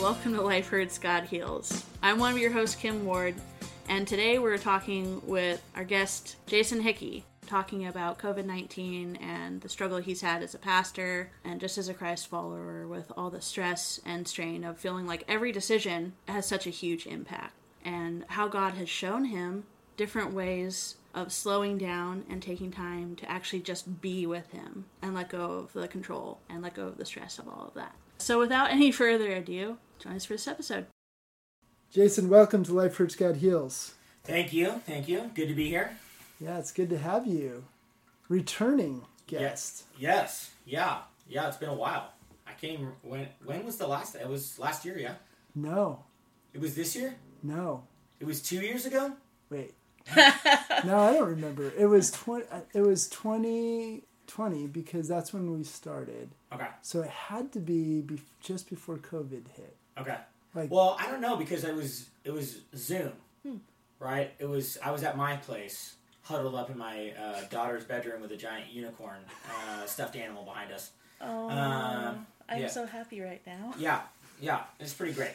welcome to Life Hurts, God Heals. I'm one of your hosts, Kim Ward, and today we're talking with our guest, Jason Hickey, talking about COVID 19 and the struggle he's had as a pastor and just as a Christ follower with all the stress and strain of feeling like every decision has such a huge impact, and how God has shown him different ways of slowing down and taking time to actually just be with him and let go of the control and let go of the stress of all of that. So, without any further ado, join us for this episode. Jason, welcome to Life Hurts God Heals. Thank you, thank you. Good to be here. Yeah, it's good to have you. Returning guest. Yes, yeah, yeah. It's been a while. I came when when was the last? It was last year, yeah. No, It was this year. no, It was two years ago. wait. no, I don't remember. It was twenty. Uh, it was twenty twenty because that's when we started. Okay, So it had to be, be just before COVID hit. okay. Like- well, I don't know because it was it was Zoom, right? It was I was at my place, huddled up in my uh, daughter's bedroom with a giant unicorn uh, stuffed animal behind us. Oh, Um, I'm yeah. so happy right now. Yeah, yeah. It's pretty great.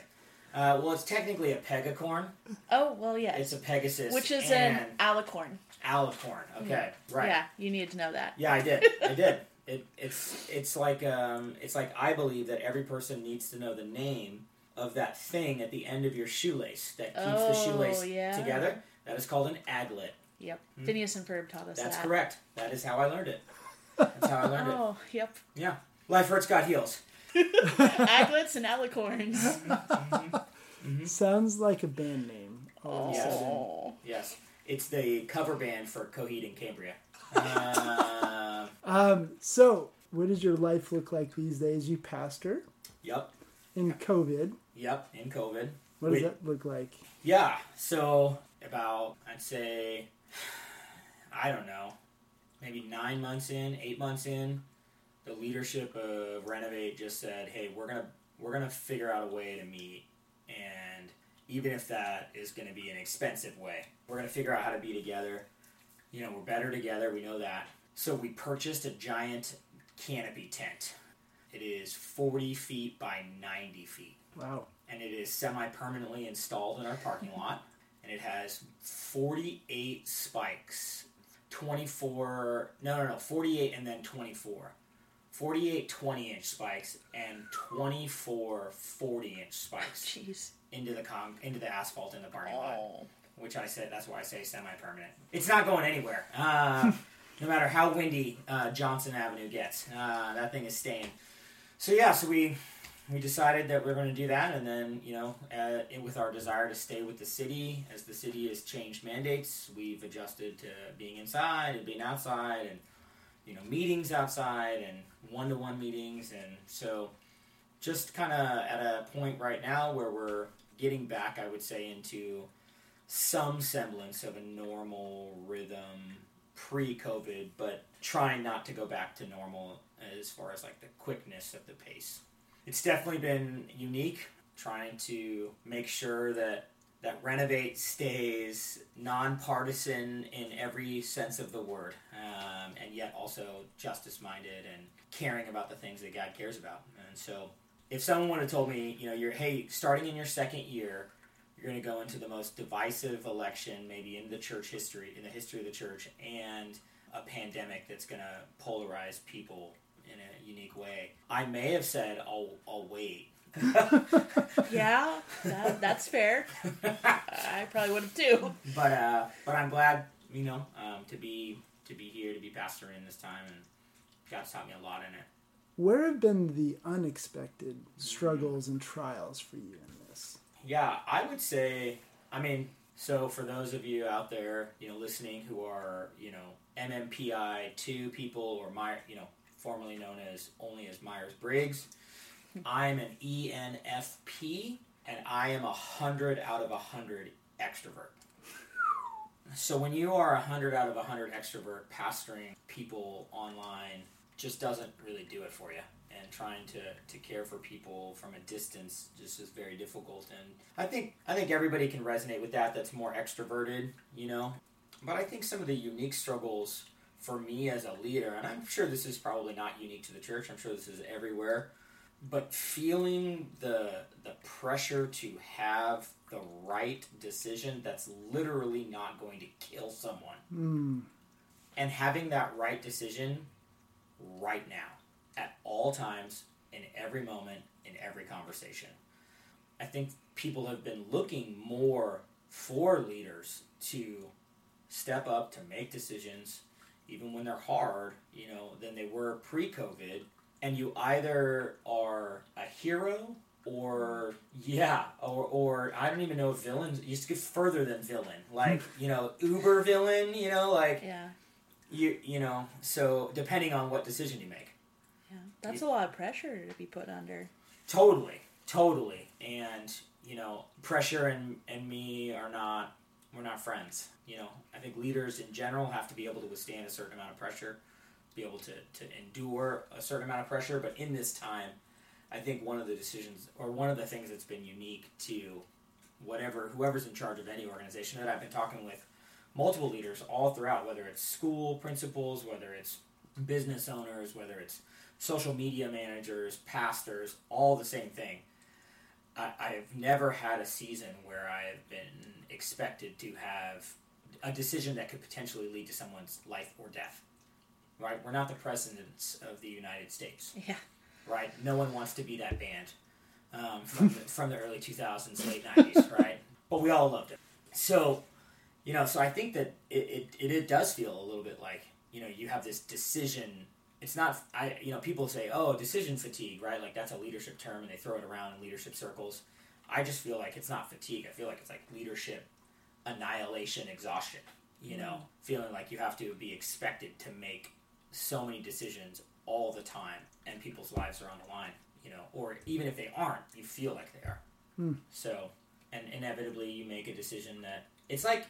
Uh, well, it's technically a pegacorn. Oh, well, yeah. It's a Pegasus, Which is an alicorn. alicorn. Okay, right. Yeah, you needed to know that. Yeah, I did. I did. It, it's it's like um, it's like I believe that every person needs to know the name of that thing at the end of your shoelace that keeps the Oh, shoelace yeah. together. That is called an aglet. Yep. Phineas and Ferb taught us Hmm. That's that. correct. That is how I learned it. That's how I learned it. Oh, yep. Yeah. Life hurts, God heals. Aglets and alicorns. Sounds like a band name. All of a Yes. sudden. Oh. Yes. It's the cover band for Coheed and Cambria. Uh, Um. So, what does your life look like these days? You pastor yep. in COVID. Yep. In COVID. What does Wait. that look like? Yeah, so about I'd say I don't know, maybe nine months in, eight months in, the leadership of Renovate just said, "Hey, we're gonna we're gonna figure out a way to meet, and even if that is going to be an expensive way, we're gonna figure out how to be together. You know, we're better together. We know that. So we purchased a giant canopy tent. It is forty feet by ninety feet." Wow. and it is semi-permanently installed in our parking lot and it has 48 spikes 24 no no no 48 and then 24 48 20 inch spikes and 24 40 inch spikes Jeez. into the con- into the asphalt in the parking lot Oh. which I said that's why I say semi-permanent. It's not going anywhere. Uh, no matter how windy uh, Johnson Avenue gets, uh, that thing is staying. So yeah, so we we decided that we're going to do that, and then you know, uh, it- with our desire to stay with the city, as the city has changed mandates, we've adjusted to being inside and being outside, and you know, meetings outside and one-to-one meetings, and so just kind of at a point right now where we're getting back, I would say, into some semblance of a normal rhythm pre-COVID, but trying not to go back to normal as far as like the quickness of the pace. It's definitely been unique trying to make sure that that renovate stays nonpartisan in every sense of the word, um, and yet also justice-minded and caring about the things that God cares about. And so, if someone would have told me, you know, you're hey, starting in your second year, you're going to go into the most divisive election maybe in the church history, in the history of the church, and a pandemic that's going to polarize people in a unique way. I may have said, "I'll, I'll wait." Yeah, that, that's fair. I probably would have too. but uh, but I'm glad, you know, um, to be to be here to be pastor in this time, and God's taught me a lot in it. Where have been the unexpected struggles and trials for you in this? Yeah, I would say, I mean, so for those of you out there, you know, listening who are, you know, MMPI two people or my, you know, formerly known as only as Myers Briggs, I'm an ENFP, and I am a hundred out of a hundred extrovert. So when you are a hundred out of a hundred extrovert, pastoring people online just doesn't really do it for you. And trying to, to care for people from a distance just is very difficult. And I think I think everybody can resonate with that. That's more extroverted, you know. But I think some of the unique struggles for me as a leader, and I'm sure this is probably not unique to the church. I'm sure this is everywhere. But feeling the the pressure to have the right decision that's literally not going to kill someone Mm. and having that right decision right now at all times in every moment in every conversation i think people have been looking more for leaders to step up to make decisions even when they're hard you know than they were pre-covid and you either are a hero or yeah or, or i don't even know if villains you used to get further than villain like you know uber villain you know like Yeah. you you know so depending on what decision you make Yeah. That's a lot of pressure to be put under. totally totally and you know pressure and and me are not we're not friends you know i think leaders in general have to be able to withstand a certain amount of pressure be able to to endure a certain amount of pressure but in this time i think one of the decisions or one of the things that's been unique to whatever whoever's in charge of any organization that i've been talking with multiple leaders all throughout whether it's school principals whether it's business owners whether it's social media managers pastors all the same thing I, I've never had a season where I have been expected to have a decision that could potentially lead to someone's life or death. Right? We're not the presidents of the United States. Yeah. Right? No one wants to be that band um, from, the, from the early 2000s, late 90s, right? But we all loved it. So, you know, so I think that it, it, it, it does feel a little bit like, you know, you have this decision it's not I you know people say oh decision fatigue right like that's a leadership term and they throw it around in leadership circles. I just feel like it's not fatigue. I feel like it's like leadership annihilation exhaustion. You know, feeling like you have to be expected to make so many decisions all the time and people's lives are on the line. You know, or even if they aren't, you feel like they are. Hmm. So, and inevitably you make a decision that it's like,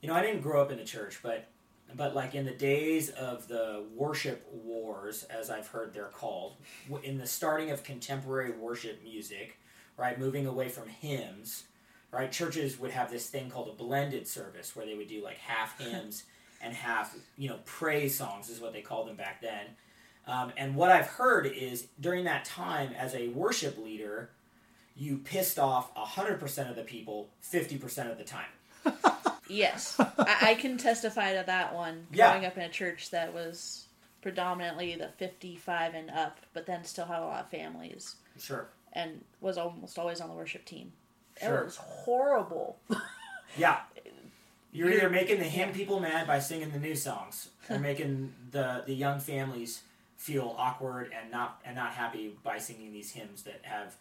you know, I didn't grow up in the church, but but like in the days of the worship wars, as I've heard they're called, in the starting of contemporary worship music, right, moving away from hymns, right, churches would have this thing called a blended service where they would do like half hymns and half, you know, praise songs is what they called them back then. Um, and what I've heard is during that time, as a worship leader, you pissed off 100% of the people 50% of the time. Yes. I, I can testify to that one. Yeah. Growing up in a church that was predominantly the 55 and up, but then still had a lot of families Sure. and was almost always on the worship team. Sure. It was horrible. Yeah. You're either making the hymn people mad by singing the new songs, or making the the young families feel awkward and not and not happy by singing these hymns that have,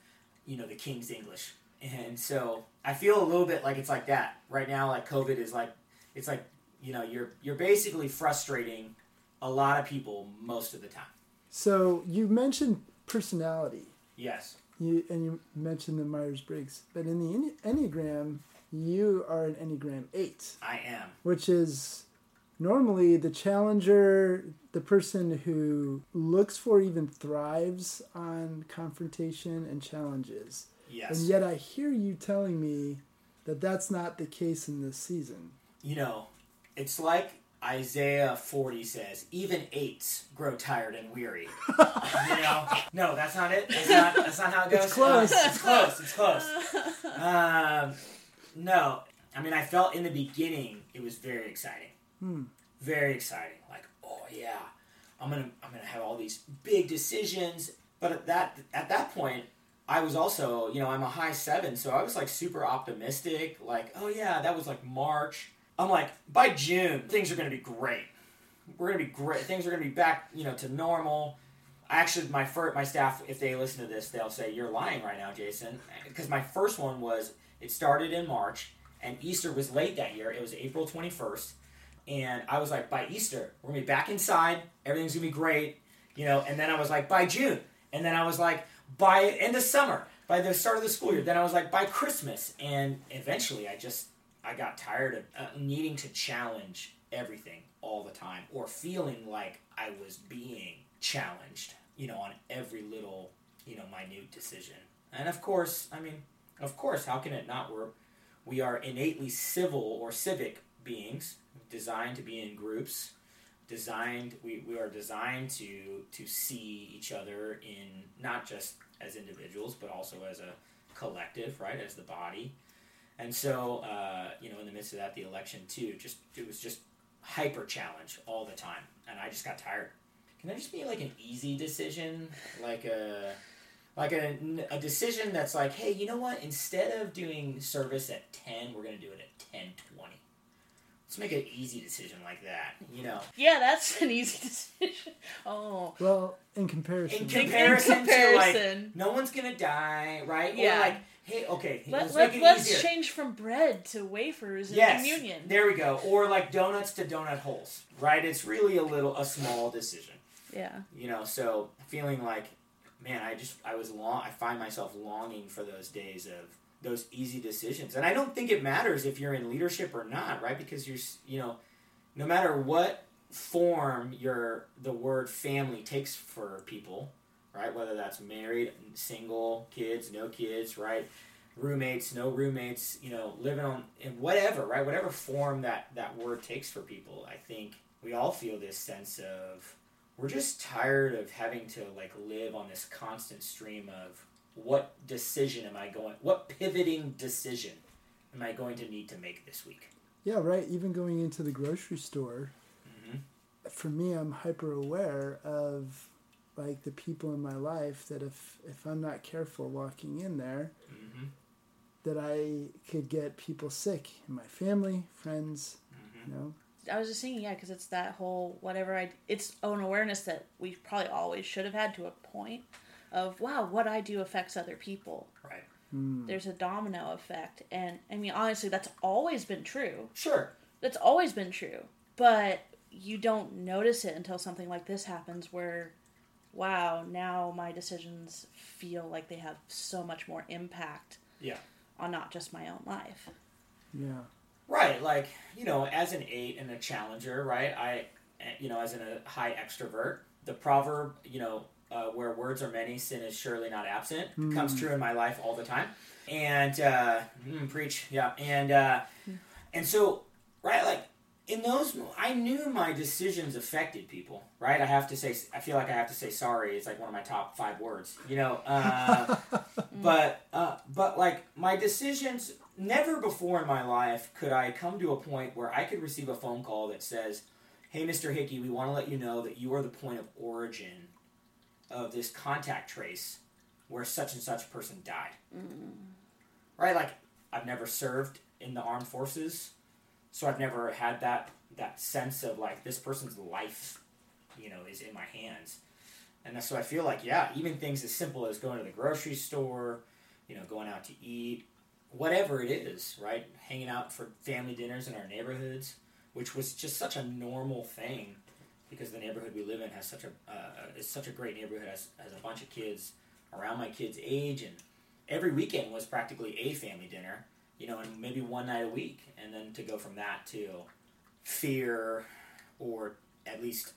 you know, the King's English. And so I feel a little bit like it's like that right now. Like COVID is like it's like you know you're you're basically frustrating a lot of people most of the time. So you mentioned personality, Yes. you and you mentioned the Myers Briggs, but in the Enneagram, you are an Enneagram eight, I am. which is normally the challenger, the person who looks for even thrives on confrontation and challenges. Yes. And yet I hear you telling me that that's not the case in this season. you know, it's like Isaiah 40 says, even eights grow tired and weary. you know? No, that's not it. That's not, that's not how it goes. It's close. Uh, it's close. It's close. Um, no. I mean, I felt in the beginning it was very exciting. Hmm. Very exciting. Like, oh yeah, I'm gonna I'm gonna have all these big decisions. But at that at that point, I was also, you know, I'm a high seven, so I was like super optimistic. Like, oh yeah, that was like March. I'm like, by June, things are gonna be great. We're gonna be great. Things are gonna be back, you know, to normal. Actually, my first, my staff, if they listen to this, they'll say you're lying right now, Jason, because my first one was it started in March, and Easter was late that year. It was April 21st, and I was like, by Easter, we're gonna be back inside. Everything's gonna be great, you know. And then I was like, by June, and then I was like, by end of summer, by the start of the school year. Then I was like, by Christmas, and eventually, I just I got tired of uh, needing to challenge everything all the time, or feeling like I was being challenged, you know, on every little, you know, minute decision. And of course, I mean, of course, how can it not work? We are innately civil or civic beings, designed to be in groups, designed we, we are designed to to see each other in not just as individuals, but also as a collective, right, as the body. And so, uh, you know, in the midst of that, the election too, just it was just hyper challenge all the time, and I just got tired. Can there just be like an easy decision, like a like a, a decision that's like, hey, you know what? Instead of doing service at ten, we're gonna do it at ten twenty. Let's make an easy decision like that, you know. Yeah, that's an easy decision. Oh, Well, in comparison, In In comparison, to like, comparison. no one's gonna die, right? Yeah. Or like, hey, okay, Let, let's let, make it let's easier. change from bread to wafers and yes, communion. there we go. Or like donuts to donut holes, right? It's really a little a small decision, Yeah. you know. So feeling like, man, I just I was long. I find myself longing for those days of those easy decisions, and I don't think it matters if you're in leadership or not, right? Because you're you know, no matter what form your the word family takes for people, right? Whether that's married, single, kids, no kids, right? Roommates, no roommates, you know, living on in whatever, right? Whatever form that that word takes for people, I think we all feel this sense of we're just tired of having to like live on this constant stream of what decision am I going what pivoting decision am I going to need to make this week? yeah, right. Even going into the grocery store, hmm for me, I'm hyper aware of like the people in my life that if if I'm not careful walking in there, hmm that I could get people sick in my family, friends. hmm You know, I was just saying, yeah, because it's that whole whatever I. It's own awareness that we probably always should have had to a point of wow, what I do affects other people. Right. Hmm. There's a domino effect, and I mean honestly, that's always been true. Sure. That's always been true, but you don't notice it until something like this happens, where wow, now my decisions feel like they have so much more impact. Yeah. On not just my own life. yeah, Right, like you know, as an eight and a challenger, right? I, eh, you know, as in a high extrovert, the proverb, you know, uh, where words are many, sin is surely not absent, comes true in my life all the time. And uh, mm, preach, yeah, and uh, and so, right, like in those, I knew my decisions affected people, right? I have to say, I feel like I have to say sorry. It's like one of my top five words, you know. Uh, but uh, but like my decisions never before in my life could i come to a point where i could receive a phone call that says hey mr hickey we want to let you know that you are the point of origin of this contact trace where such and such person died. Mm-hmm. Right? Like i've never served in the armed forces so i've never had that that sense of like this person's life you know is in my hands. And so i feel like yeah even things as simple as going to the grocery store you know, going out to eat, whatever it is, right? Hanging out for family dinners in our neighborhoods, which was just such a normal thing because the neighborhood we live in has such a uh, is such a great neighborhood has has a bunch of kids around my kids' age, and every weekend was practically a family dinner, you know, and maybe one night a week, and then to go from that to fear, or at least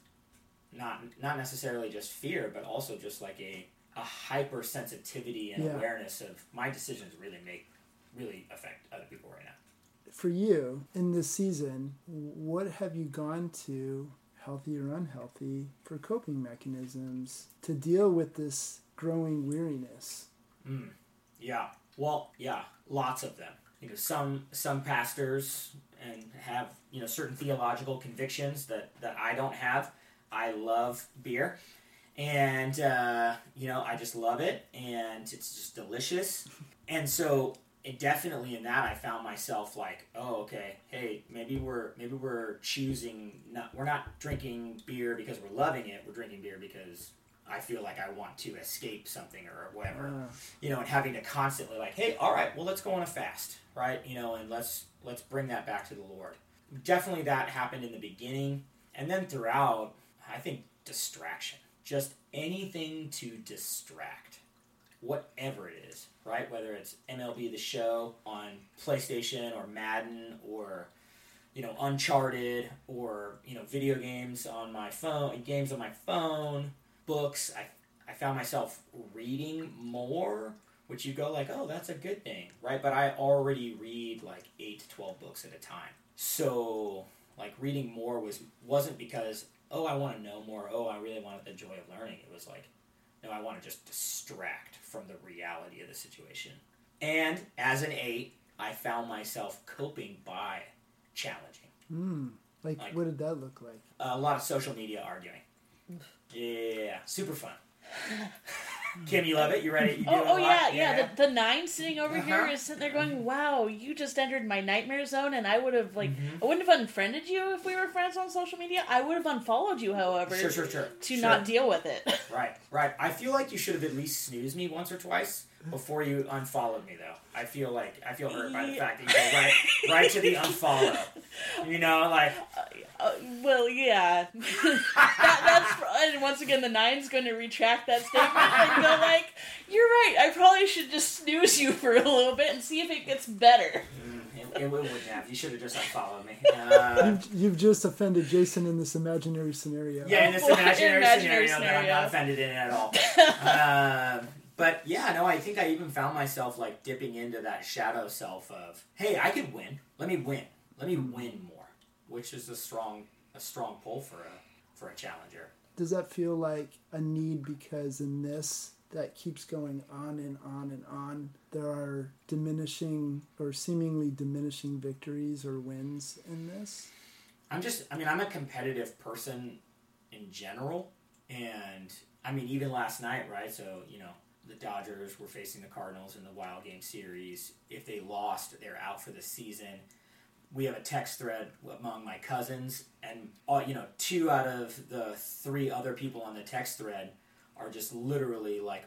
not not necessarily just fear, but also just like a a hypersensitivity and Yeah. awareness of my decisions really make really affect other people right now. for you in this season, what have you gone to, healthy or unhealthy, for coping mechanisms to deal with this growing weariness? Mm. Yeah. Well, yeah, lots of them. You know, some some pastors and have you know certain theological convictions that that I don't have. I love beer, and uh, you know I just love it, and it's just delicious. And so, it definitely in that I found myself like, oh, okay, hey, maybe we're maybe we're choosing not we're not drinking beer because we're loving it. We're drinking beer because I feel like I want to escape something or whatever Uh, you know, and having to constantly like, hey, all right, well, let's go on a fast, right? You know, and let's let's bring that back to the Lord. Definitely, that happened in the beginning, and then throughout. I think distraction, just anything to distract, whatever it is, right? Whether it's MLB the Show on PlayStation or Madden or you know Uncharted or you know video games on my phone, games on my phone, books. I I found myself reading more, which you go like, oh, that's a good thing, right? But I already read like eight to twelve books at a time. So like reading more was wasn't because oh I want to know more, oh I really wanted the joy of learning. It was like No, I want to just distract from the reality of the situation. And as an eight, I found myself coping by challenging. Mm. Like, Like- what did that look like? a lot of social media arguing. Yeah, super fun. Kim, you love it. You ready? You Oh, oh a yeah, yeah. The, the nine sitting over here Uh-huh. is sitting there going, "Wow, you just entered my nightmare zone," and I would have like, Mhm. I wouldn't have unfriended you if we were friends on social media. I would have unfollowed you, however, Sure, sure, sure. to Sure. not deal with it. Right, right. I feel like you should have at least snoozed me once or twice before you unfollowed me, though. I feel like I feel hurt by the fact that you go right, right to the unfollow. You know, like Uh, well, yeah. that, that's and once again the nine's going to retract that statement and go like, "You're right. I probably should just snooze you for a little bit and see if it gets better." mm, it, it wouldn't have. You should have just unfollowed me. Uh, You've, you've just offended Jason in this imaginary scenario. yeah, in this imaginary, imaginary scenario, that I'm not offended in at all. um, but yeah, no, I think I even found myself like dipping into that shadow self of, hey, I could win. Let me win. Let me hmm. win more, which is a strong a strong pull for a for a challenger. Does that feel like a need because in this that keeps going on and on and on, there are diminishing or seemingly diminishing victories or wins in this? I'm just, I mean, I'm a competitive person in general. And I mean, even last night, right? So, you know, the Dodgers were facing the Cardinals in the Wild Game Series. If they lost, they're out for the season. We have a text thread among my cousins, and all, you know, two out of the three other people on the text thread are just literally like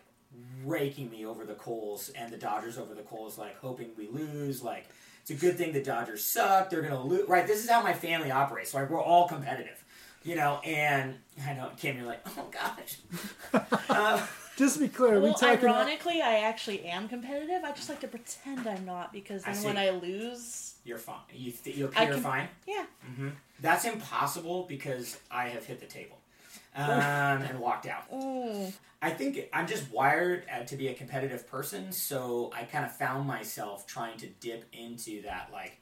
raking me over the coals, and the Dodgers over the coals, like hoping we lose. Like it's a good thing the Dodgers suck. They're gonna lose. Right? This is how my family operates. Like we're all competitive, you know. And I know Kim, you're like, oh gosh. uh, Just to be clear, are we Well, talking about ironically, I actually am competitive. I just like to pretend I'm not because then see. when I lose, you're fine. You th- you I appear can- fine. yeah, hmm That's impossible because I have hit the table um, and walked out. mm, I think I'm just wired uh, to be a competitive person, so I kind of found myself trying to dip into that, like,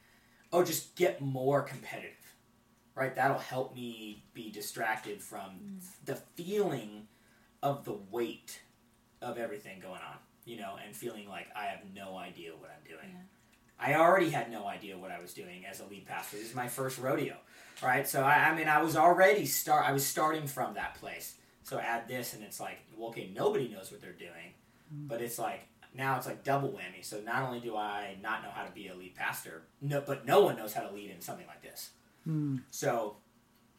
oh, just get more competitive, right? That'll help me be distracted from the feeling of the weight of everything going on, you know, and feeling like I have no idea what I'm doing. I already had no idea what I was doing as a lead pastor. This is my first rodeo, right? So I, I mean, I was already start. I was starting from that place. So add this, and it's like, well, okay, nobody knows what they're doing, but it's like now it's like double whammy. So not only do I not know how to be a lead pastor, no, but no one knows how to lead in something like this. Hmm. So,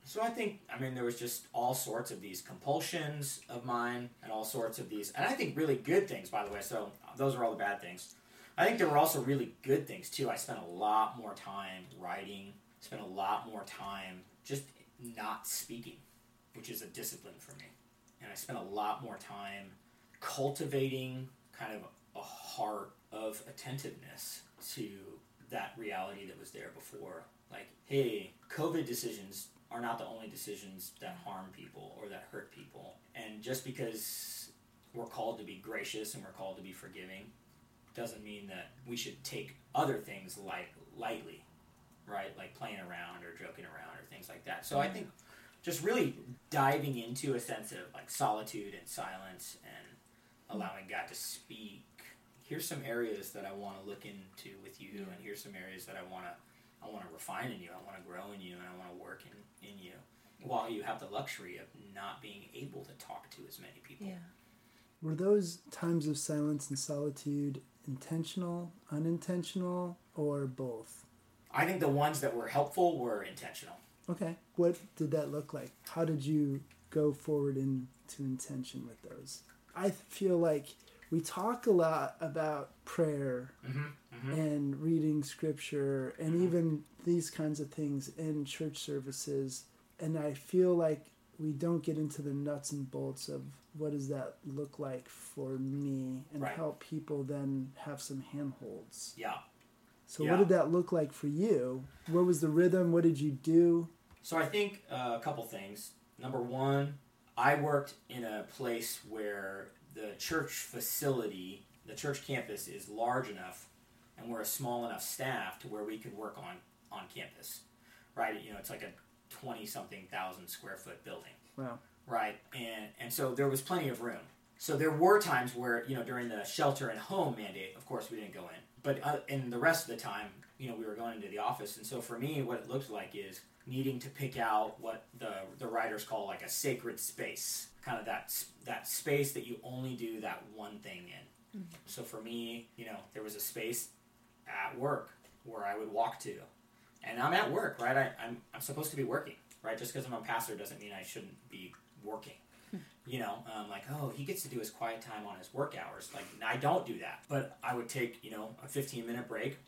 so I think I mean there was just all sorts of these compulsions of mine, and all sorts of these, and I think really good things, by the way. So those are all the bad things. I think there were also really good things too. I spent a lot more time writing. Spent a lot more time just not speaking, which is a discipline for me. And I spent a lot more time cultivating kind of a heart of attentiveness to that reality that was there before. Like, hey, COVID decisions are not the only decisions that harm people or that hurt people. And just because we're called to be gracious and we're called to be forgiving doesn't mean that we should take other things light, lightly, right? Like playing around or joking around or things like that. So I think just really diving into a sense of like solitude and silence and allowing God to speak. Here's some areas that I want to look into with you, and here's some areas that I want to I want to refine in you. I want to grow in you, and I want to work in. While you have the luxury of not being able to talk to as many people. yeah. Were those times of silence and solitude intentional, unintentional, or both? I think the ones that were helpful were intentional. Okay. What did that look like? How did you go forward into intention with those? I feel like we talk a lot about prayer Mm-hmm. and reading scripture and even these kinds of things in church services and I feel like we don't get into the nuts and bolts of what does that look like for me and Right. help people then have some handholds. Yeah. So Yeah. what did that look like for you? What was the rhythm? What did you do? So I think uh, a couple things. Number one, I worked in a place where the church facility, the church campus, is large enough, and we're a small enough staff to where we could work on on campus, right? You know, it's like a twenty something thousand square foot building, Wow. right? And and so there was plenty of room, So there were times where you know during the shelter and home mandate, of course we didn't go in, but uh, in the rest of the time, you know we were going into the office. And so for me, what it looked like is needing to pick out what the the writers call like a sacred space, kind of that that space that you only do that one thing in. Mm-hmm. So for me, you know, there was a space at work where I would walk to, and I'm at work, right? I, I'm I'm supposed to be working, right? Just because I'm a pastor doesn't mean I shouldn't be working. Hmm. You know, um, like oh, he gets to do his quiet time on his work hours. Like I don't do that, but I would take you know a 15 minute break.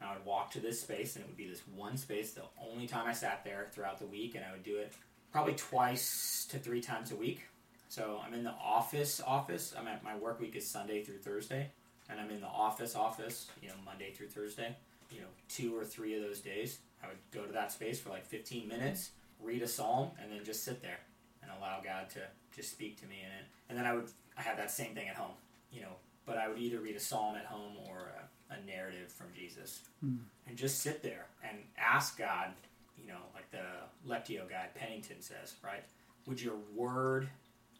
And I would walk to this space, and it would be this one space. The only time I sat there throughout the week, and I would do it probably twice to three times a week. So I'm in the office. Office. I'm at my work week is Sunday through Thursday, and I'm in the office. Office. You know, Monday through Thursday. You know, two or three of those days, I would go to that space for like 15 minutes, read a psalm, and then just sit there and allow God to just speak to me in it. And then I would I have that same thing at home, you know, but I would either read a psalm at home or a, a narrative from Jesus, mm. and just sit there and ask God, you know, like the Lectio guy Pennington says, right? Would your word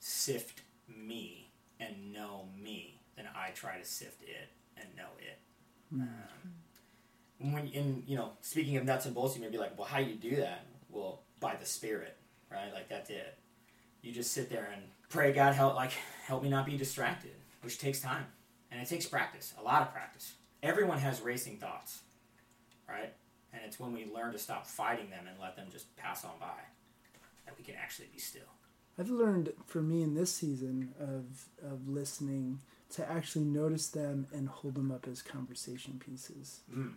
sift me and know me than I try to sift it and know it? Mm. Um, when in you know speaking of nuts and bolts, you may be like, well, how do you do that? Well, by the Spirit, right? Like that's it you just sit there and pray God help like help me not be distracted, which takes time and it takes practice, a lot of practice. Everyone has racing thoughts, right? And it's when we learn to stop fighting them and let them just pass on by that we can actually be still. I've learned for me in this season of of listening to actually notice them and hold them up as conversation pieces. Mm.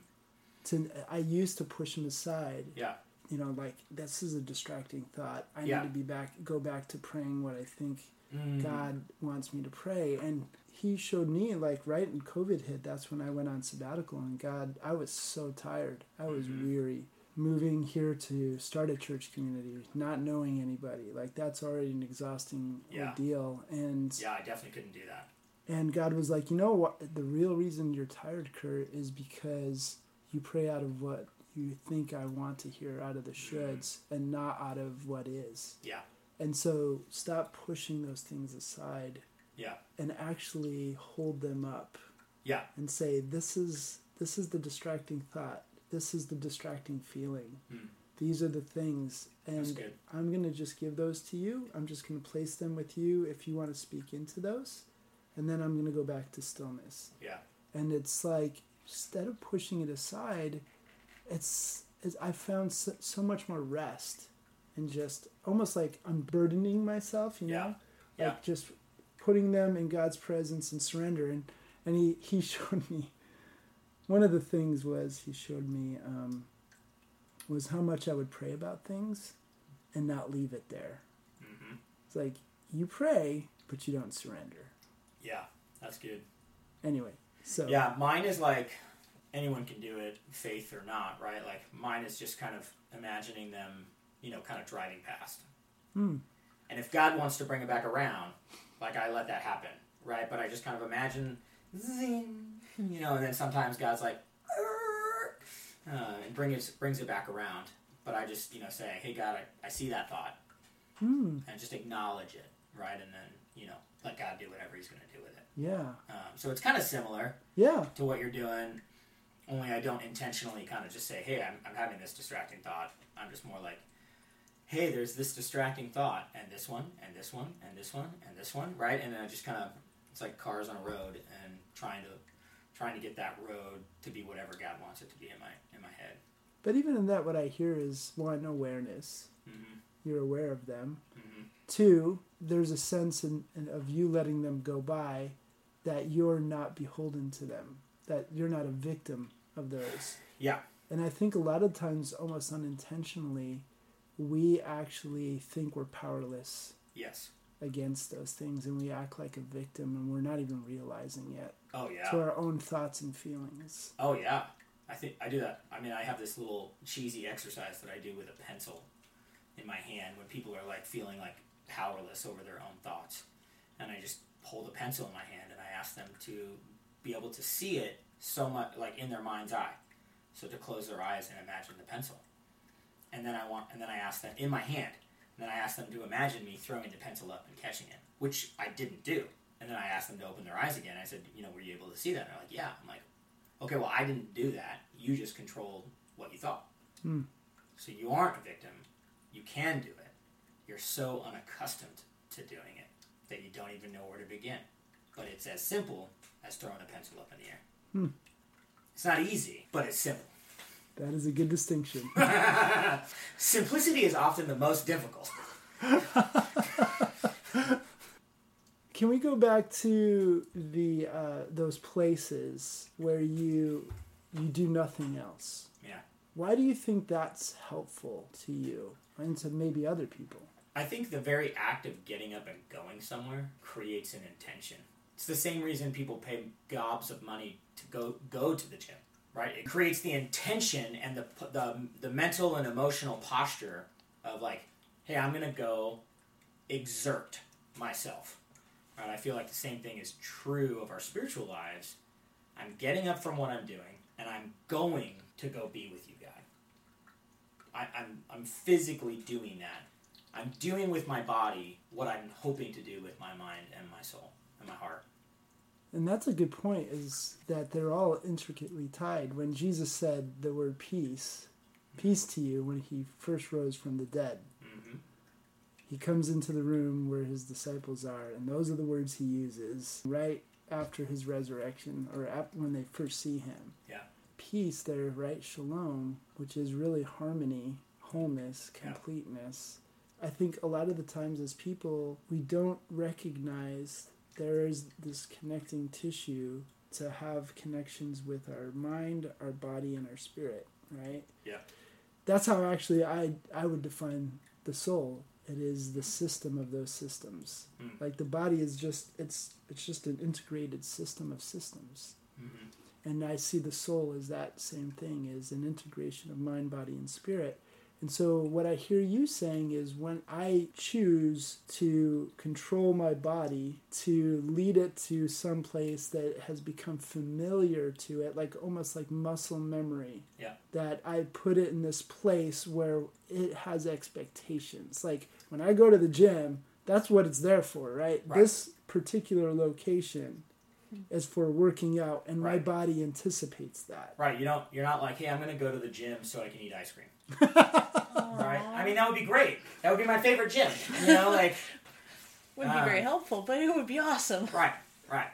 To I used to push them aside. Yeah you know, like this is a distracting thought. I yeah. need to be back, go back to praying what I think mm. God wants me to pray. And He showed me, like, right when COVID hit, that's when I went on sabbatical. And God, I was so tired. I was mm-hmm. weary. Moving here to start a church community, not knowing anybody, like that's already an exhausting yeah. ordeal. And yeah, I definitely couldn't do that. And God was like, you know what? The real reason you're tired, Kurt, is because you pray out of what you think I want to hear out of the shoulds and not out of what is. Yeah. And so stop pushing those things aside. Yeah. And actually hold them up. Yeah. And say this is this is the distracting thought. This is the distracting feeling. Mm. These are the things and I'm going to just give those to you. I'm just going to place them with you if you want to speak into those. And then I'm going to go back to stillness. Yeah. And it's like instead of pushing it aside, it's, it's I found so, so, much more rest and just almost like unburdening myself, you know, yeah. like just putting them in God's presence and surrender. And and he he showed me one of the things was he showed me um, was how much I would pray about things and not leave it there. Mm-hmm. It's like you pray, but you don't surrender. Yeah, that's good. Anyway, so yeah, mine is like anyone can do it, faith or not, right? Like mine is just kind of imagining them, you know, kind of driving past. Hmm. And if God wants to bring it back around, like I let that happen, right? But I just kind of imagine, zing, you know, and then sometimes God's like, uh, and bring it, brings it back around. But I just, you know, say, hey, God, I, I see that thought. Hmm. And just acknowledge it, right? And then, you know, let God do whatever He's going to do. Yeah. Um, so it's kind of similar. Yeah. To what you're doing. Only I don't intentionally kind of just say, hey, I'm, I'm having this distracting thought. I'm just more like, hey, there's this distracting thought, and this one, and this one, and this one, and this one, right? And then I just kind of, it's like cars on a road and trying to trying to get that road to be whatever God wants it to be in my in my head. But even in that, what I hear is one awareness. Mm-hmm. You're aware of them. Mm-hmm. Two, there's a sense in, in, of you letting them go by, that you're not beholden to them, that you're not a victim of those. Yeah. And I think a lot of times, almost unintentionally, we actually think we're powerless. Yes. Against those things, and we act like a victim, and we're not even realizing it. Oh yeah. To our own thoughts and feelings. Oh yeah. I think I do that. I mean, I have this little cheesy exercise that I do with a pencil in my hand when people are like feeling like powerless over their own thoughts, and I just hold a pencil in my hand and I ask them to be able to see it so much like in their mind's eye. So to close their eyes and imagine the pencil. And then I want and then I ask them in my hand. And then I ask them to imagine me throwing the pencil up and catching it, which I didn't do. And then I asked them to open their eyes again. I said, you know, were you able to see that? And they're like, yeah. I'm like, okay, well, I didn't do that. You just controlled what you thought. Hmm. So you aren't a victim. You can do it. You're so unaccustomed to doing it that you don't even know where to begin. But it's as simple as throwing a pencil up in the air. Hmm. It's not easy, but it's simple. That is a good distinction. Simplicity is often the most difficult. Can we go back to the uh, those places where you you do nothing else? Yeah. Why do you think that's helpful to you and to maybe other people? I think the very act of getting up and going somewhere creates an intention. It's the same reason people pay gobs of money to go go to the gym, right? It creates the intention and the the, the mental and emotional posture of like, hey, I'm gonna go exert myself. Right? I feel like the same thing is true of our spiritual lives. I'm getting up from what I'm doing and I'm going to go be with you, God. I, I'm I'm physically doing that. I'm doing with my body what I'm hoping to do with my mind and my soul and my heart. And that's a good point is that they're all intricately tied. When Jesus said the word peace, peace to you when he first rose from the dead, hmm he comes into the room where his disciples are, and those are the words he uses right after his resurrection or when they first see him. Yeah. Peace there, right? Shalom, which is really harmony, wholeness, Yeah. I think a lot of the times as people, we don't recognize there is this connecting tissue to have connections with our mind, our body, and our spirit, right? Yeah. That's how actually I I would define the soul. It is the system of those systems. Mm. Like the body is just it's it's just an integrated system of systems. hmm And I see the soul as that same thing, is an integration of mind, body, and spirit. And so, what I hear you saying is when I choose to control my body, to lead it to some place that has become familiar to it, like almost like muscle memory, Yeah. that I put it in this place where it has expectations. Like when I go to the gym, that's what it's there for, right? Right. This particular location is for working out, and my body anticipates that. Right. You don't. You're not like, hey, I'm going to go to the gym so I can eat ice cream. right. I mean, that would be great. That would be my favorite gym. You know, like. Wouldn't be Uh, very helpful, but it would be awesome. Right, right,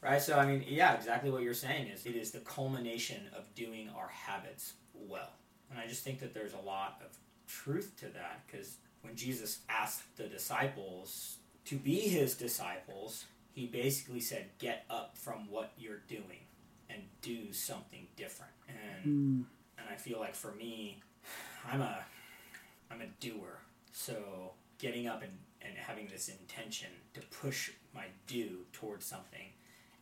right. So I mean, yeah, exactly what you're saying is it is the culmination of doing our habits well, and I just think that there's a lot of truth to that because when Jesus asked the disciples to be his disciples, he basically said, "Get up from what you're doing and do something different." And Mm. And I feel like for me, I'm a I'm a doer. So getting up and, and having this intention to push my do towards something,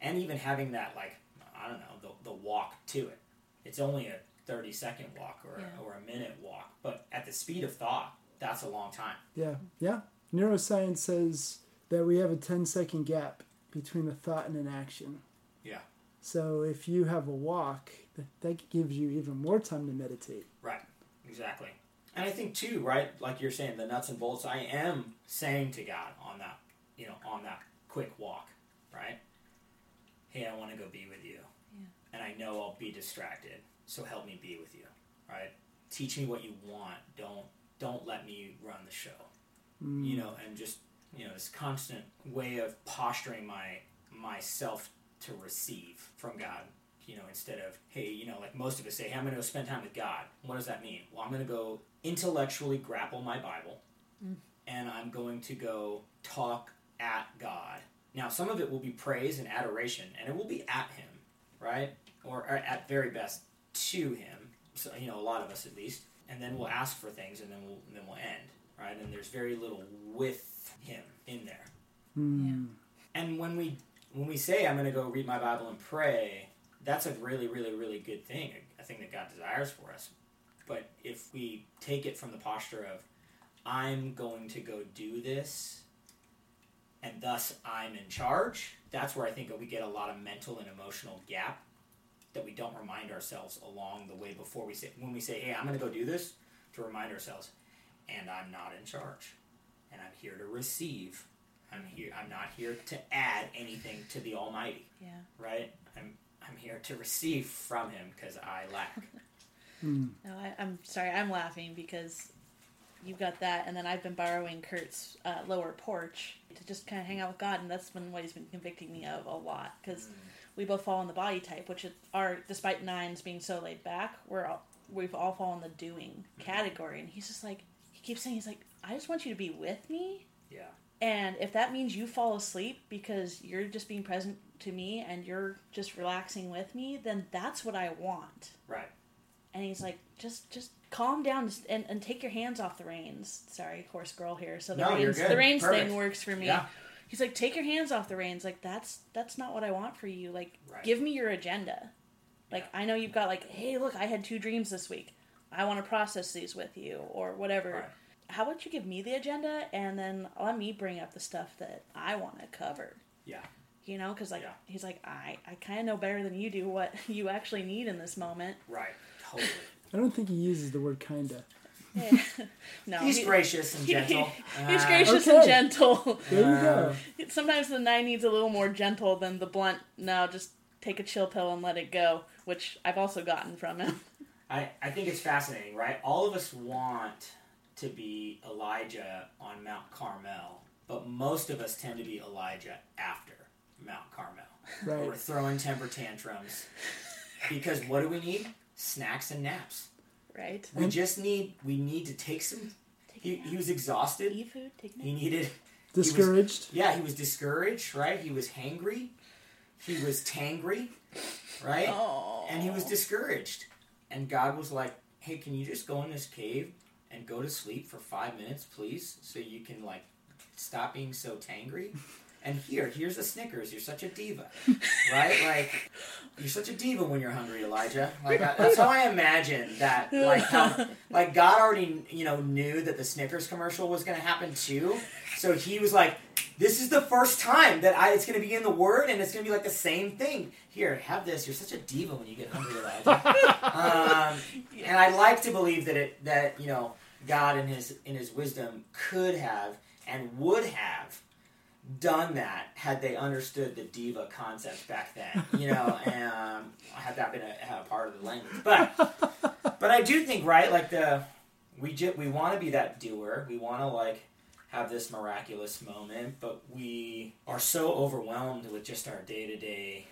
and even having that like I don't know the, the walk to it. It's only a thirty second walk or Yeah. a, or a minute walk, but at the speed of thought, that's a long time. Yeah, yeah. Neuroscience says that we have a 10 second gap between a thought and an action. Yeah. So if you have a walk, th- that gives you even more time to meditate. Right. Exactly. And I think too, right, like you're saying, the nuts and bolts. I am saying to God on that, you know, on that quick walk, right? Hey, I want to go be with you, Yeah. and I know I'll be distracted, so help me be with you, right? Teach me what you want. Don't don't let me run the show, Mm. you know, and just you know this constant way of posturing my myself to receive from God you know, instead of, hey, you know, like most of us say, hey, I'm going to go spend time with God. What does that mean? Well, I'm going to go intellectually grapple my Bible and I'm going to go talk at God. Now, some of it will be praise and adoration, and it will be at Him, right? Or, or at very best to Him. So, you know, a lot of us at least. And then we'll ask for things, and then we'll then we'll end, right? And there's very little with Him in there. Mm. And when we when we say I'm going to go read my Bible and pray, that's a really, really, really good thing. A thing that God desires for us. But if we take it from the posture of I'm going to go do this, and thus I'm in charge, that's where I think we get a lot of mental and emotional gap that we don't remind ourselves along the way before we say when we say, "Hey, I'm going to go do this," to remind ourselves, and I'm not in charge, and I'm here to receive, I'm here. I'm not here to add anything to the Almighty, Yeah. right? I'm I'm here to receive from Him because I lack. Mm. No, I, I'm sorry. I'm laughing because you've got that, and then I've been borrowing Kurt's uh, lower porch to just kind of hang out with God, and that's been what he's been convicting me of a lot because we both fall in the body type, which are despite nines being so laid back, we're all, we've all fallen the doing category, and he's just like he keeps saying he's like I just want you to be with me, Yeah. And if that means you fall asleep because you're just being present to me and you're just relaxing with me, then that's what I want Right. and he's like, just just calm down and, and take your hands off the reins. Sorry, horse girl here. So the No, reins the reins Perfect. thing works for me. Yeah. He's like, take your hands off the reins. Like that's that's not what I want for you. Like Right. give me your agenda. Like Yeah. I know you've got like, hey, look, I had two dreams this week. I want to process these with you or whatever. Right. How about you give me the agenda and then let me bring up the stuff that I want to cover. Yeah. You know, because like Yeah. he's like, I I kind of know better than you do what you actually need in this moment. Right. Totally. I don't think he uses the word kinda. Yeah. no, He's he- gracious and gentle. He's Uh, gracious Okay. and gentle. There you go. Sometimes the nine needs a little more gentle than the blunt. No, just take a chill pill and let it go, which I've also gotten from him. I, I think it's fascinating, right? All of us want to be Elijah on Mount Carmel, but most of us tend to be Elijah after Mount Carmel. We're throwing temper tantrums because what do we need? Snacks and naps. Right? We just need we need to take some. Take He, he was exhausted. Eat food. Take a He needed Discouraged. yeah. He was discouraged, right? He was hangry. He was tangry, right? Oh. and he was discouraged. And God was like, "Hey, can you just go in this cave and go to sleep for five minutes, please, so you can like stop being so tangry?" And here, here's a Snickers. You're such a diva, right? Like, you're such a diva when you're hungry, Elijah. Like I, that's how I imagine that. Like how, like God already, you know, knew that the Snickers commercial was going to happen too. So he was like, "This is the first time that I, it's going to be in the Word, and it's going to be like the same thing. Here, have this. You're such a diva when you get hungry, Elijah." um, and I like to believe that it that you know God in his in his wisdom could have and would have done that had they understood the diva concept back then. You know, and um, had that been a, a part of the language. But but I do think right, like the we ju- we want to be that doer. We want to like have this miraculous moment, but we are so overwhelmed with just our day to day,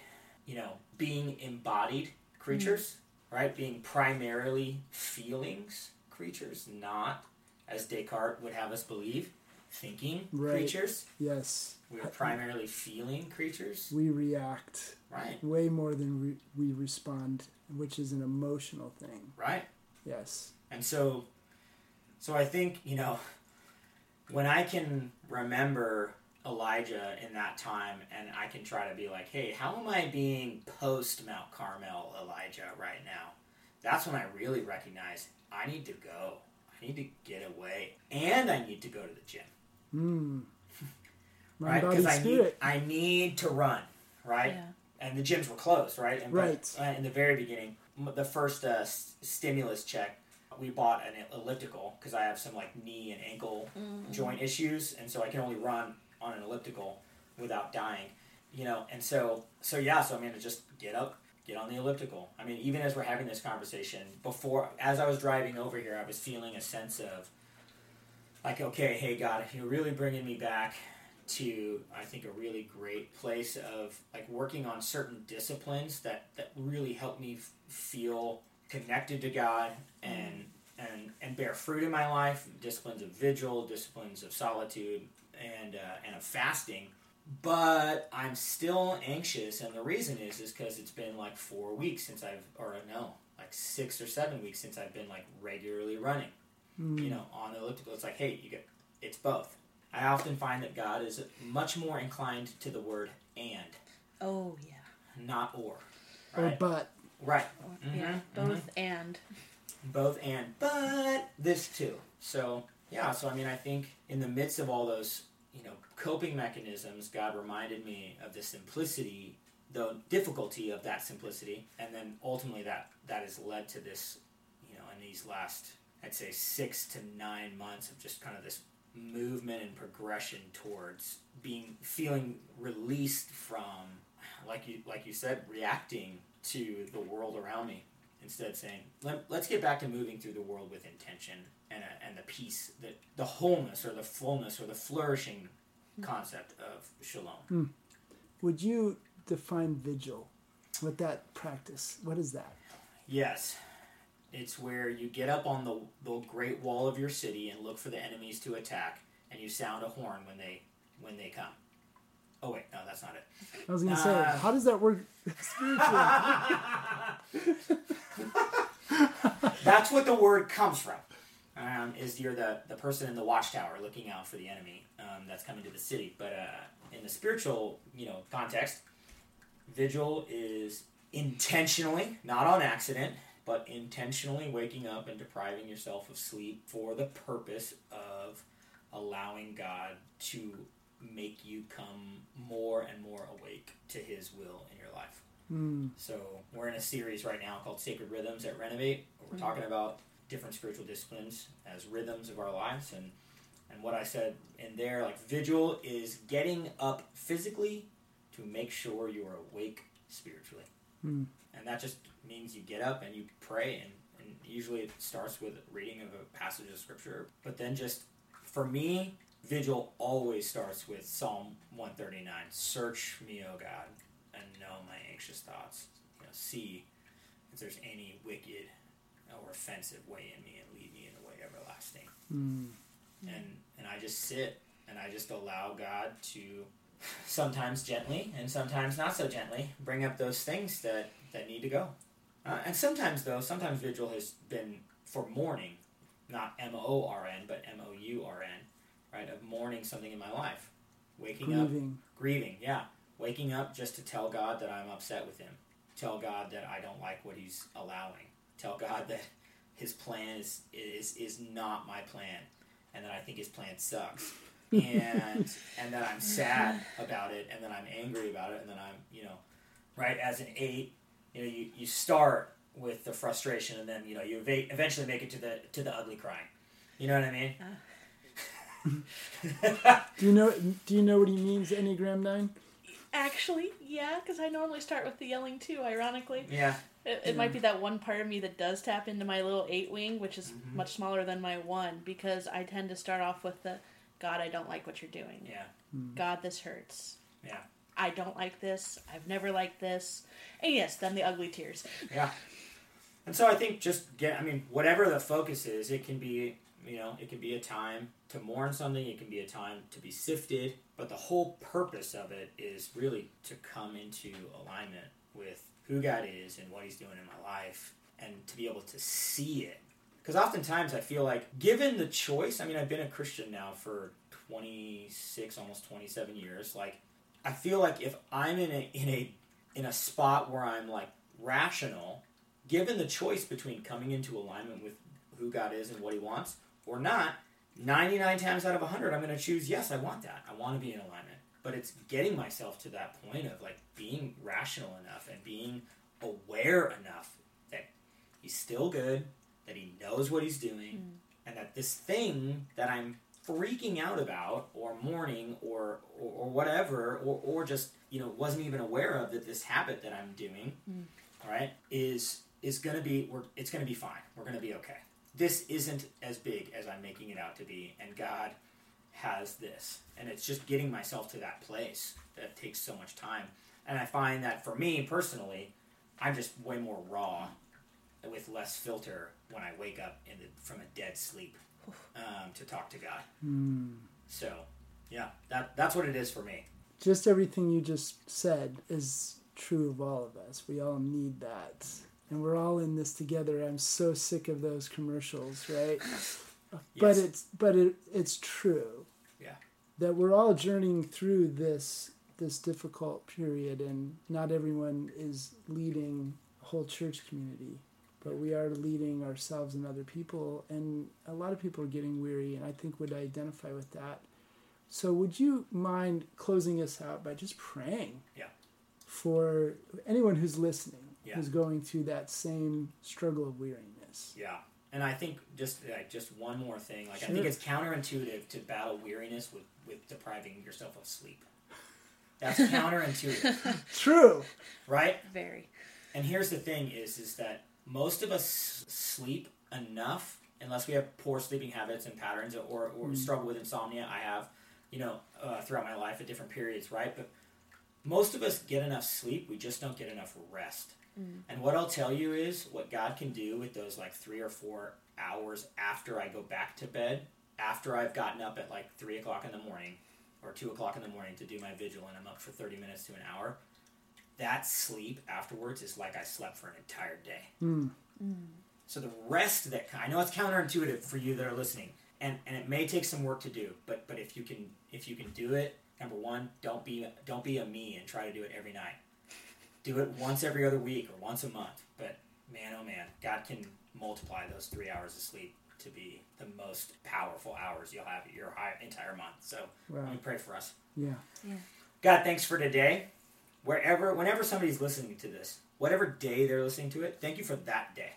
you know, being embodied creatures, right? Being primarily feelings creatures, not as Descartes would have us believe, thinking Right. creatures. Yes. We are primarily feeling creatures, We react right? way more than we, we respond, which is an emotional thing. Right. Yes. And so, so I think you know, when I can remember Elijah in that time, and I can try to be like, hey, how am I being post Mount Carmel Elijah right now? That's when I really recognize I need to go. I need to get away, and I need to go to the gym, Mm. Right? Because I need. I need to run, right? Yeah. and the gyms were closed, right? And Right. uh, in the very beginning, the first uh, s- stimulus check, we bought an elliptical because I have some like knee and ankle mm-hmm. joint issues, and so I can only run on an elliptical without dying, you know. And so, so yeah, so I'm gonna just get up, get on the elliptical. I mean, even as we're having this conversation, before as I was driving over here, I was feeling a sense of like, okay, hey God, you're really bringing me back to I think a really great place of like working on certain disciplines that that really help me f- feel connected to God and and and bear fruit in my life. Disciplines of vigil, disciplines of solitude, and uh, and of fasting. But I'm still anxious, and the reason is is because it's been like four weeks since I've or no, like six or seven weeks since I've been like regularly running Mm. you know, on the elliptical. It's like, hey, you get, it's both. I often find that God is much more inclined to the word and, Oh yeah. not or. Or but. Right. Yeah. Mhm, Both and. Both and, but this too. So yeah. So I mean, I think in the midst of all those, you know, coping mechanisms, God reminded me of the simplicity, the difficulty of that simplicity, and then ultimately that that has led to this, you know, in these last, I'd say six to nine months of just kind of this movement and progression towards being feeling released from like you like you said reacting to the world around me instead saying Let, us get back to moving through the world with intention and, a, and the peace that the wholeness or the fullness or the flourishing concept of shalom. Mm. would you define vigil with that practice? What is that? Yes. It's where you get up on the, the great wall of your city and look for the enemies to attack and you sound a horn when they when they come Oh wait, no, that's not it. I was gonna uh, say, how does that work spiritually? that's what the word comes from. Um, is you're the, the person in the watchtower looking out for the enemy um, that's coming to the city. But uh, in the spiritual, you know, context, vigil is intentionally, not on accident, but intentionally waking up and depriving yourself of sleep for the purpose of allowing God to make you come more and more awake to His will in your life. Mm. So we're in a series right now called Sacred Rhythms at Renovate. we're mm. talking about different spiritual disciplines as rhythms of our lives, and and what I said in there, like vigil, is getting up physically to make sure you are awake spiritually, mm. and that just means you get up and you pray and. And usually it starts with reading of a passage of scripture, but then just for me, vigil always starts with Psalm 139 Search me, O God, and know my anxious thoughts. You know, see if there's any wicked or offensive way in me and lead me in the way everlasting. Mm. And, and I just sit and I just allow God to sometimes gently and sometimes not so gently bring up those things that, that need to go. Uh, and sometimes, though, sometimes vigil has been for mourning, not M O R N, but M O U R N right? Of mourning something in my life, waking grieving. up, grieving, yeah, waking up just to tell God that I'm upset with Him, tell God that I don't like what He's allowing, tell God that His plan is is is not my plan, and that I think His plan sucks. and and that I'm sad about it, and that I'm angry about it, and then I'm you know, right as an eight, you know, you, you start with the frustration, and then you know you eventually make it to the to the ugly crying. You know what I mean? Uh, Do you know? Do you know what he means? Enneagram nine. Actually, yeah, because I normally start with the yelling too. Ironically, yeah. It, it yeah. might be that one part of me that does tap into my little eight wing, which is mm-hmm. much smaller than my one, because I tend to start off with the God, I don't like what you're doing. Yeah. Mm. God, this hurts. Yeah. I don't like this. I've never liked this. And yes, then the ugly tears. Yeah. And so I think just get, I mean, whatever the focus is, it can be you know, it can be a time to mourn something, it can be a time to be sifted, but the whole purpose of it is really to come into alignment with who God is and what He's doing in my life and to be able to see it. Because oftentimes I feel like, given the choice, I mean, I've been a Christian now for 26, almost 27 years. Like, I feel like if I'm in a, in a, in a spot where I'm like rational, given the choice between coming into alignment with who God is and what He wants, or not, 99 times out of 100, I'm going to choose, yes, I want that. I want to be in alignment. But it's getting myself to that point of like being rational enough and being aware enough that he's still good, that he knows what he's doing, mm. and that this thing that I'm freaking out about or mourning or, or, or whatever, or, or just, you know, wasn't even aware of that this habit that I'm doing, mm. right, is is going to be, we're, it's going to be fine. We're going to be okay this isn't as big as I'm making it out to be, and God has this. And it's just getting myself to that place that takes so much time. And I find that for me personally, I'm just way more raw with less filter when I wake up the, from a dead sleep um, to talk to God. Mm. So, yeah, that that's what it is for me. Just everything you just said is true of all of us. We all need that and we're all in this together. I'm so sick of those commercials, right? yes. But it's but it it's true. Yeah. That we're all journeying through this this difficult period and not everyone is leading a whole church community, but we are leading ourselves and other people and a lot of people are getting weary and I think would identify with that. So would you mind closing us out by just praying? Yeah. For anyone who's listening yeah. is going through that same struggle of weariness. Yeah. and I think just like just one more thing, like I think it's counterintuitive to battle weariness with with depriving yourself of sleep. That's counterintuitive, True. right? Very. And here's the thing: is is that most of us sleep enough, unless we have poor sleeping habits and patterns, or or Mm. struggle with insomnia. I have, you know, uh, throughout my life at different periods, right? But most of us get enough sleep. We just don't get enough rest. And what I'll tell you is what God can do with those like three or four hours after I go back to bed, after I've gotten up at like three o'clock in the morning or two o'clock in the morning to do my vigil and I'm up for 30 minutes to an hour. That sleep afterwards is like I slept for an entire day. Mm. So the rest that I know it's counterintuitive for you that are listening, and, and it may take some work to do, but but if you can if you can do it, number one, don't be don't be a me and try to do it every night. Do it once every other week or once a month. But man, oh man, God can multiply those three hours of sleep to be the most powerful hours you'll have your entire month. So Wow. let me pray for us. Yeah. God, thanks for today. Wherever, whenever somebody's listening to this, whatever day they're listening to it, thank you for that day.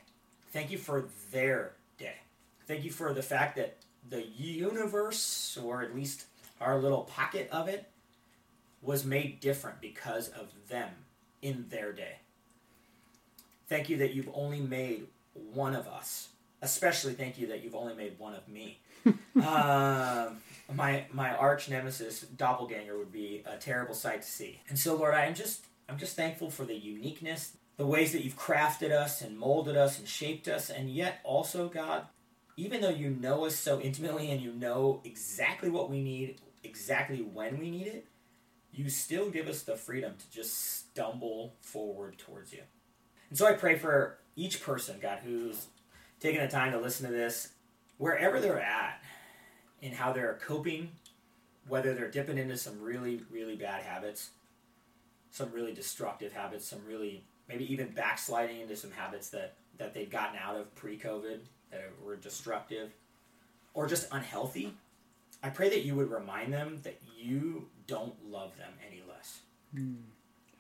Thank you for their day. Thank you for the fact that the universe, or at least our little pocket of it, was made different because of them in their day. Thank you that you've only made one of us. Especially thank you that you've only made one of me. um, my my arch nemesis doppelganger would be a terrible sight to see. And so, Lord, I am just I'm just thankful for the uniqueness, the ways that you've crafted us and molded us and shaped us, and yet also, God, even though you know us so intimately and you know exactly what we need, exactly when we need it, you still give us the freedom to just stumble forward towards you. And so I pray for each person, God, who's taking the time to listen to this, wherever they're at, and how they're coping, whether they're dipping into some really, really bad habits, some really destructive habits, some really maybe even backsliding into some habits that, that they've gotten out of pre COVID that were destructive or just unhealthy. I pray that you would remind them that you don't love them any less. Mm.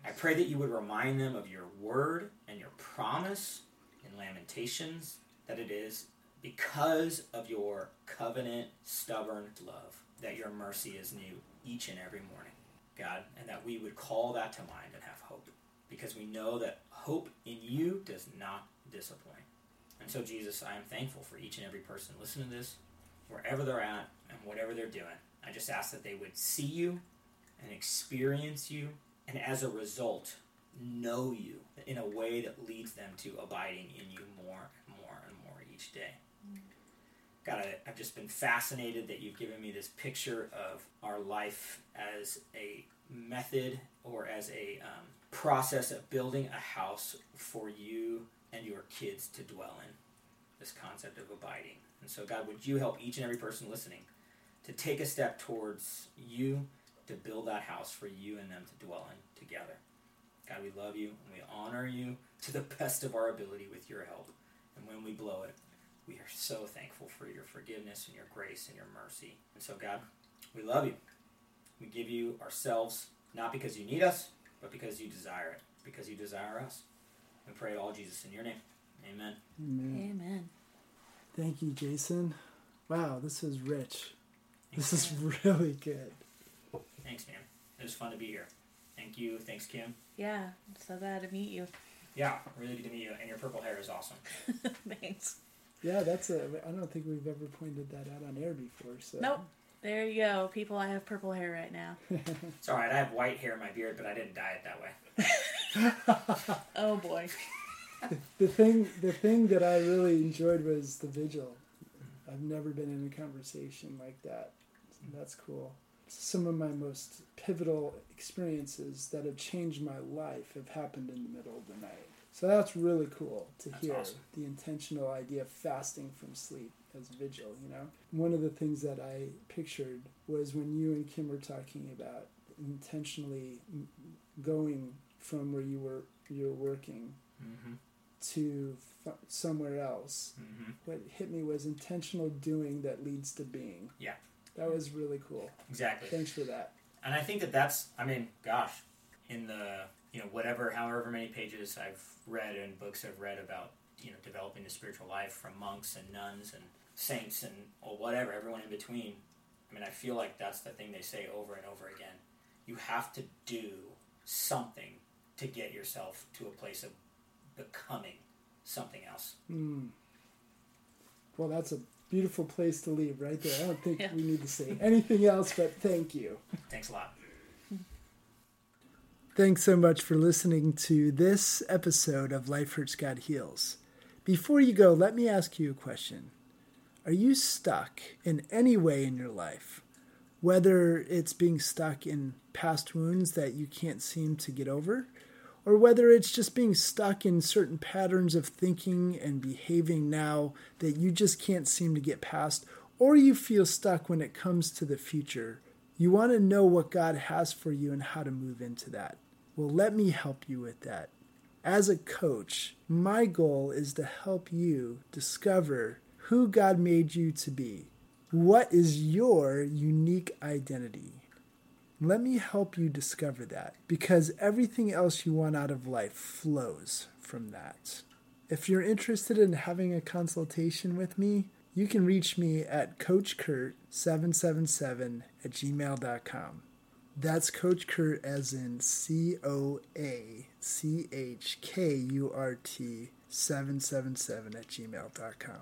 I pray that you would remind them of your word and your promise in Lamentations that it is because of your covenant, stubborn love that your mercy is new each and every morning, God, and that we would call that to mind and have hope because we know that hope in you does not disappoint. And so, Jesus, I am thankful for each and every person listening to this, wherever they're at and whatever they're doing. I just ask that they would see you and experience you and as a result know you in a way that leads them to abiding in you more and more and more each day. God, I, I've just been fascinated that you've given me this picture of our life as a method or as a um, process of building a house for you and your kids to dwell in. This concept of abiding. And so, God, would you help each and every person listening to take a step towards you to build that house for you and them to dwell in together. God, we love you and we honor you to the best of our ability with your help. And when we blow it, we are so thankful for your forgiveness and your grace and your mercy. And so, God, we love you. We give you ourselves, not because you need us, but because you desire it, because you desire us. We pray it all, Jesus, in your name. Amen. Amen. Amen. Thank you, Jason. Wow, this was rich. This is really good. Thanks, man. It was fun to be here. Thank you. Thanks, Kim. Yeah, so glad to meet you. Yeah, really good to meet you. And your purple hair is awesome. Thanks. Yeah, that's a. I don't think we've ever pointed that out on air before. So Nope. There you go, people. I have purple hair right now. It's all right. I have white hair in my beard, but I didn't dye it that way. Oh boy. the thing, the thing that I really enjoyed was the vigil. I've never been in a conversation like that. That's cool. Some of my most pivotal experiences that have changed my life have happened in the middle of the night. So that's really cool to That's hear awesome. the intentional idea of fasting from sleep as vigil, you know? One of the things that I pictured was when you and Kim were talking about intentionally going from where you were you were working Mm-hmm. To f- somewhere else. Mm-hmm. What hit me was intentional doing that leads to being. Yeah. That was really cool. Exactly. Thanks for that. And I think that that's, I mean, gosh, in the, you know, whatever, however many pages I've read and books I've read about you know developing the spiritual life from monks and nuns and saints and or whatever, everyone in between. I mean, I feel like that's the thing they say over and over again. You have to do something to get yourself to a place of becoming something else. Mm. Well, that's a beautiful place to leave right there. I don't think Yeah. we need to say anything else, but thank you. Thanks a lot. Thanks so much for listening to this episode of Life Hurts God Heals. Before you go, let me ask you a question. Are you stuck in any way in your life? Whether it's being stuck in past wounds that you can't seem to get over, or whether it's just being stuck in certain patterns of thinking and behaving now that you just can't seem to get past, or you feel stuck when it comes to the future. You want to know what God has for you and how to move into that. Well, let me help you with that. As a coach, my goal is to help you discover who God made you to be. What is your unique identity? Let me help you discover that because everything else you want out of life flows from that. If you're interested in having a consultation with me, you can reach me at CoachKurt777 at gmail.com. That's Coach Kurt as in C O A C H K U R T 777 at gmail.com.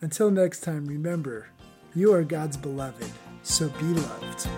Until next time, remember, you are God's beloved, so be loved.